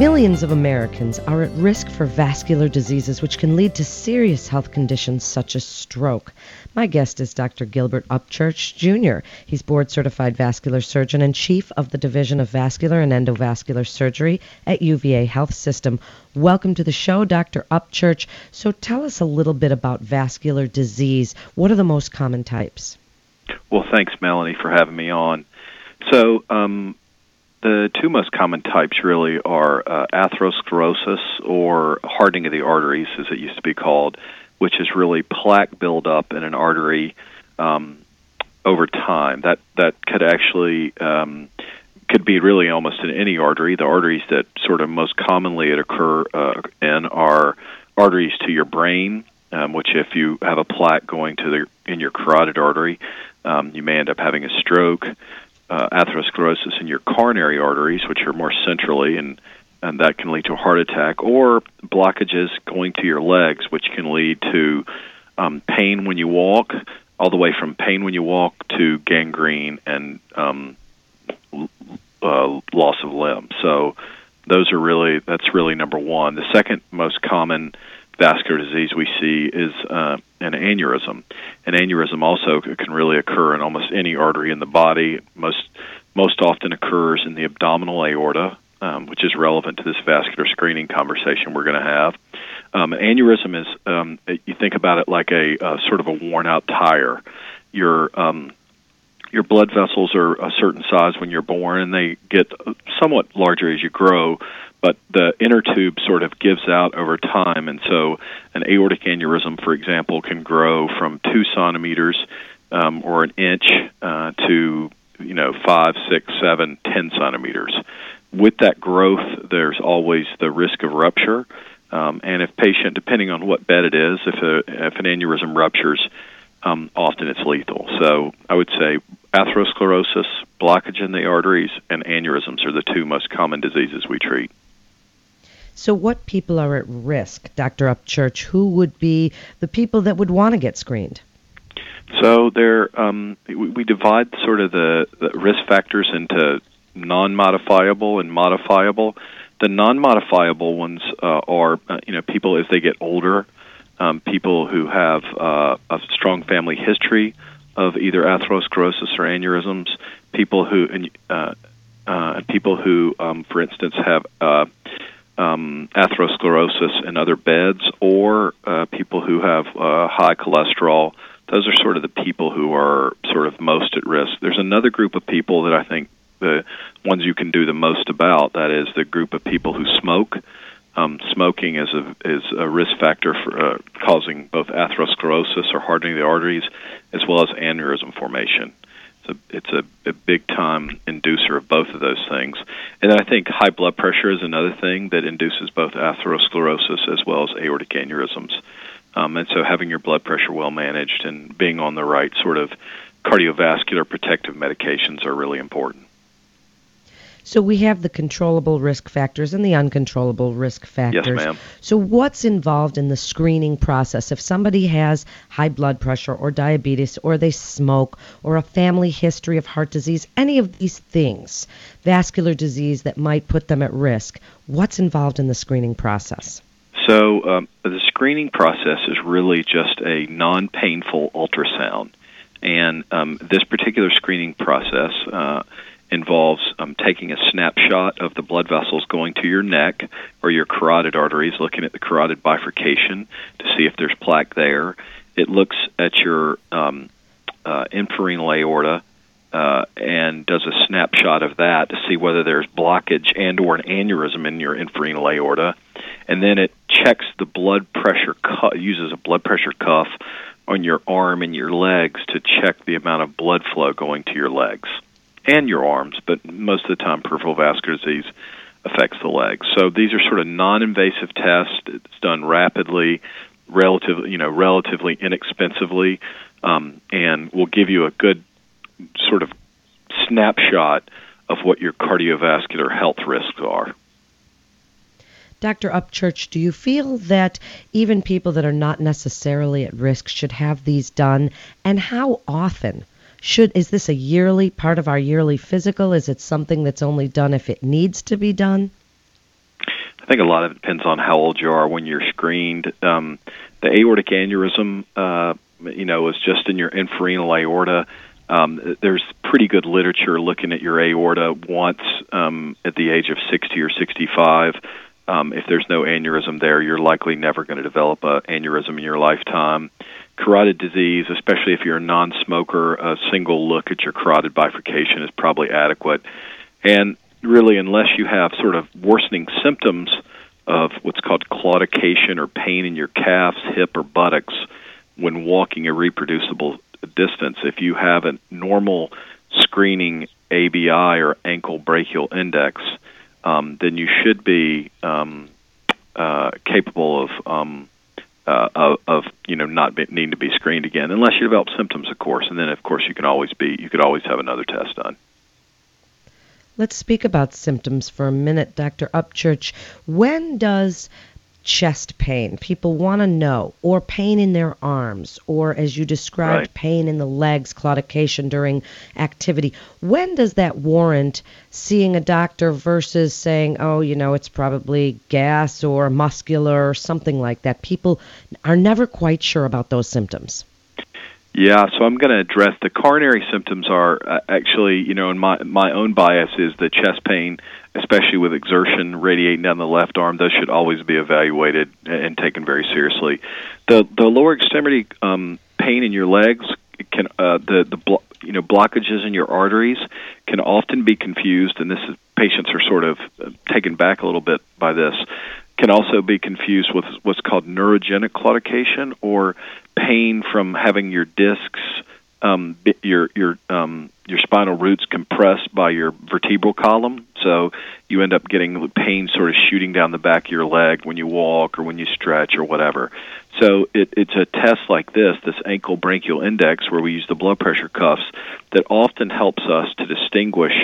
Millions of Americans are at risk for vascular diseases, which can lead to serious health conditions such as stroke. My guest is Dr. Gilbert Upchurch Jr. He's board certified vascular surgeon and chief of the Division of Vascular and Endovascular Surgery at UVA Health System. Welcome to the show, Dr. Upchurch. So tell us a little bit about vascular disease. What are the most common types? Well, thanks, Melanie, for having me on. So, um, the two most common types really are uh, atherosclerosis or hardening of the arteries, as it used to be called, which is really plaque buildup in an artery um, over time. That that could actually um, could be really almost in any artery. The arteries that sort of most commonly it occur uh, in are arteries to your brain, um, which if you have a plaque going to the in your carotid artery, um, you may end up having a stroke uh, atherosclerosis in your coronary arteries, which are more centrally, and and that can lead to a heart attack, or blockages going to your legs, which can lead to um, pain when you walk, all the way from pain when you walk to gangrene and um, uh, loss of limb. So those are really that's really number one. The second most common vascular disease we see is uh, an aneurysm. An aneurysm also can really occur in almost any artery in the body. Most most often occurs in the abdominal aorta, um, which is relevant to this vascular screening conversation we're going to have. Um, aneurysm is um, you think about it like a uh, sort of a worn out tire. Your um, your blood vessels are a certain size when you're born, and they get somewhat larger as you grow but the inner tube sort of gives out over time, and so an aortic aneurysm, for example, can grow from two centimeters um, or an inch uh, to you know five, six, seven, ten centimeters. With that growth, there's always the risk of rupture, um, and if patient, depending on what bed it is, if a, if an aneurysm ruptures, um, often it's lethal. So I would say atherosclerosis, blockage in the arteries, and aneurysms are the two most common diseases we treat. So, what people are at risk, Dr. Upchurch? Who would be the people that would want to get screened? So, there um, we, divide sort of the, the risk factors into non-modifiable and modifiable. The non-modifiable ones uh, are, uh, you know, people as they get older, um, people who have uh, a strong family history of either atherosclerosis or aneurysms, people who, uh, uh, people who, um, for instance, have uh, um, atherosclerosis in other beds or uh, people who have uh, high cholesterol. Those are sort of the people who are sort of most at risk. There's another group of people that I think the ones you can do the most about. That is the group of people who smoke. Um, smoking is a is a risk factor for uh, causing both atherosclerosis or hardening of the arteries, as well as aneurysm formation a it's a, a big time inducer of both of those things. And I think high blood pressure is another thing that induces both atherosclerosis as well as aortic aneurysms. Um, and so having your blood pressure well managed and being on the right sort of cardiovascular protective medications are really important. So we have the controllable risk factors and the uncontrollable risk factors. Yes, ma'am. So what's involved in the screening process? If somebody has high blood pressure or diabetes or they smoke or a family history of heart disease, any of these things, vascular disease that might put them at risk, what's involved in the screening process? So um, the screening process is really just a non-painful ultrasound. And um, this particular screening process uh, involves um, taking a snapshot of the blood vessels going to your neck or your carotid arteries, looking at the carotid bifurcation to see if there's plaque there. It looks at your um, uh, infrarenal aorta uh, and does a snapshot of that to see whether there's blockage and or an aneurysm in your infrarenal aorta, and then it checks the blood pressure cu- uses a blood pressure cuff on your arm and your legs to check the amount of blood flow going to your legs and your arms, but most of the time peripheral vascular disease affects the legs. So these are sort of non-invasive tests. It's done rapidly, relatively, you know, relatively inexpensively, um, and will give you a good sort of snapshot of what your cardiovascular health risks are. Dr. Upchurch, do you feel that even people that are not necessarily at risk should have these done? And how often? Should is this a yearly part of our yearly physical? Is it something that's only done if it needs to be done? I think a lot of it depends on how old you are when you're screened. Um, the aortic aneurysm, uh, you know, is just in your infrarenal aorta. Um, there's pretty good literature looking at your aorta once um, at the age of 60 or 65. Um, if there's no aneurysm there, you're likely never going to develop an aneurysm in your lifetime. Carotid disease, especially if you're a non smoker, a single look at your carotid bifurcation is probably adequate. And really, unless you have sort of worsening symptoms of what's called claudication or pain in your calves, hip, or buttocks when walking a reproducible distance, if you have a normal screening ABI or ankle brachial index, um, then you should be um, uh, capable of, um, uh, of, you know not be, needing to be screened again, unless you develop symptoms, of course. And then, of course, you can always be you could always have another test done. Let's speak about symptoms for a minute, Dr. Upchurch. When does chest pain, people want to know, or pain in their arms, or as you described, right. pain in the legs, claudication during activity, when does that warrant seeing a doctor versus saying, oh, you know, it's probably gas or muscular or something like that? People are never quite sure about those symptoms. Yeah, so I'm going to address the coronary symptoms are uh, actually, you know, in my my own bias is the chest pain, especially with exertion radiating down the left arm. Those should always be evaluated and taken very seriously. The the lower extremity um, pain in your legs can uh, the the blo- you know blockages in your arteries can often be confused, and this is patients are sort of uh, taken back a little bit by this can also be confused with what's called neurogenic claudication or pain from having your discs, um, your your um, your spinal roots compressed by your vertebral column. So you end up getting pain sort of shooting down the back of your leg when you walk or when you stretch or whatever. So it, it's a test like this, this ankle brachial index, where we use the blood pressure cuffs, that often helps us to distinguish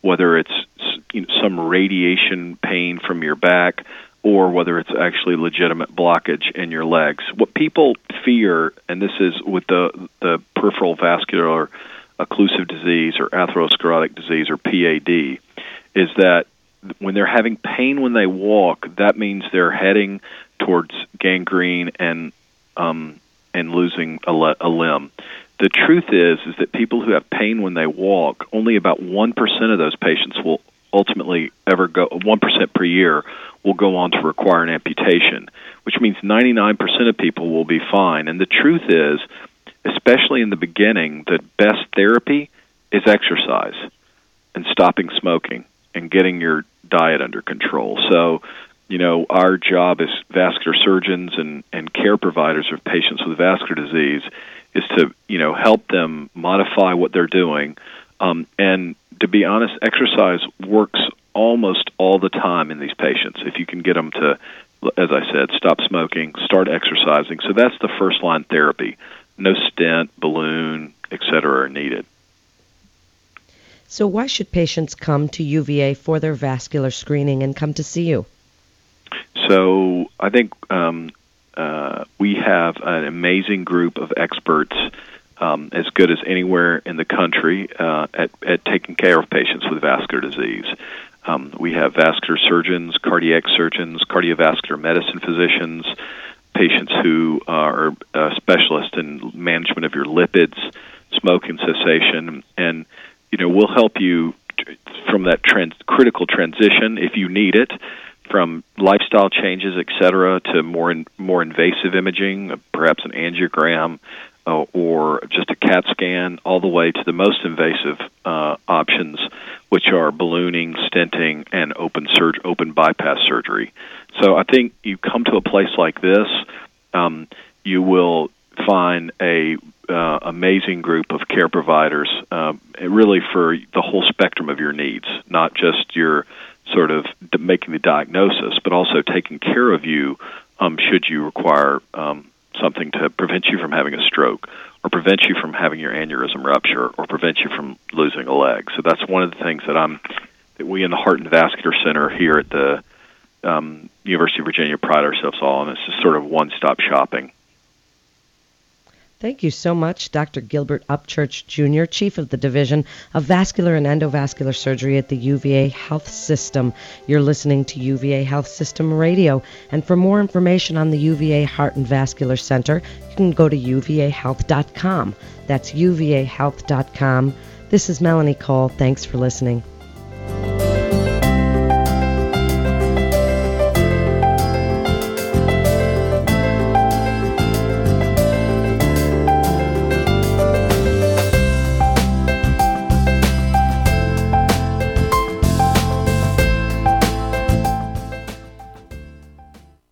whether it's you know, some radiation pain from your back or whether it's actually legitimate blockage in your legs. What people fear, and this is with the the peripheral vascular occlusive disease or atherosclerotic disease or PAD, is that when they're having pain when they walk, that means they're heading towards gangrene and um, and losing a, le- a limb. The truth is is that people who have pain when they walk, only about one percent of those patients will ultimately ever go 1% per year will go on to require an amputation, which means 99% of people will be fine. And the truth is, especially in the beginning, the best therapy is exercise and stopping smoking and getting your diet under control. So, you know, our job as vascular surgeons and, and care providers of patients with vascular disease is to, you know, help them modify what they're doing um, and to be honest, exercise works almost all the time in these patients. If you can get them to, as I said, stop smoking, start exercising. So that's the first line therapy. No stent, balloon, etc. are needed. So why should patients come to UVA for their vascular screening and come to see you? So I think um, uh, we have an amazing group of experts um, as good as anywhere in the country uh, at, at taking care of patients with vascular disease. Um, we have vascular surgeons, cardiac surgeons, cardiovascular medicine physicians, patients who are uh, specialists in management of your lipids, smoking cessation, and you know we'll help you from that trans- critical transition if you need it from lifestyle changes, et cetera, to more in, more invasive imaging, perhaps an angiogram, uh, or just a CAT scan, all the way to the most invasive uh, options, which are ballooning, stenting, and open surg- open bypass surgery. So I think you come to a place like this, um, you will find a uh, amazing group of care providers, uh, really for the whole spectrum of your needs, not just your sort of making the diagnosis, but also taking care of you um, should you require um, something to prevent you from having a stroke or prevent you from having your aneurysm rupture or prevent you from losing a leg. So that's one of the things that I'm that we in the Heart and Vascular Center here at the um, University of Virginia pride ourselves on. It's just sort of one-stop shopping. Thank you so much, Dr. Gilbert Upchurch Jr., Chief of the Division of Vascular and Endovascular Surgery at the UVA Health System. You're listening to UVA Health System Radio. And for more information on the UVA Heart and Vascular Center, you can go to uvahealth.com. That's uvahealth.com. This is Melanie Cole. Thanks for listening.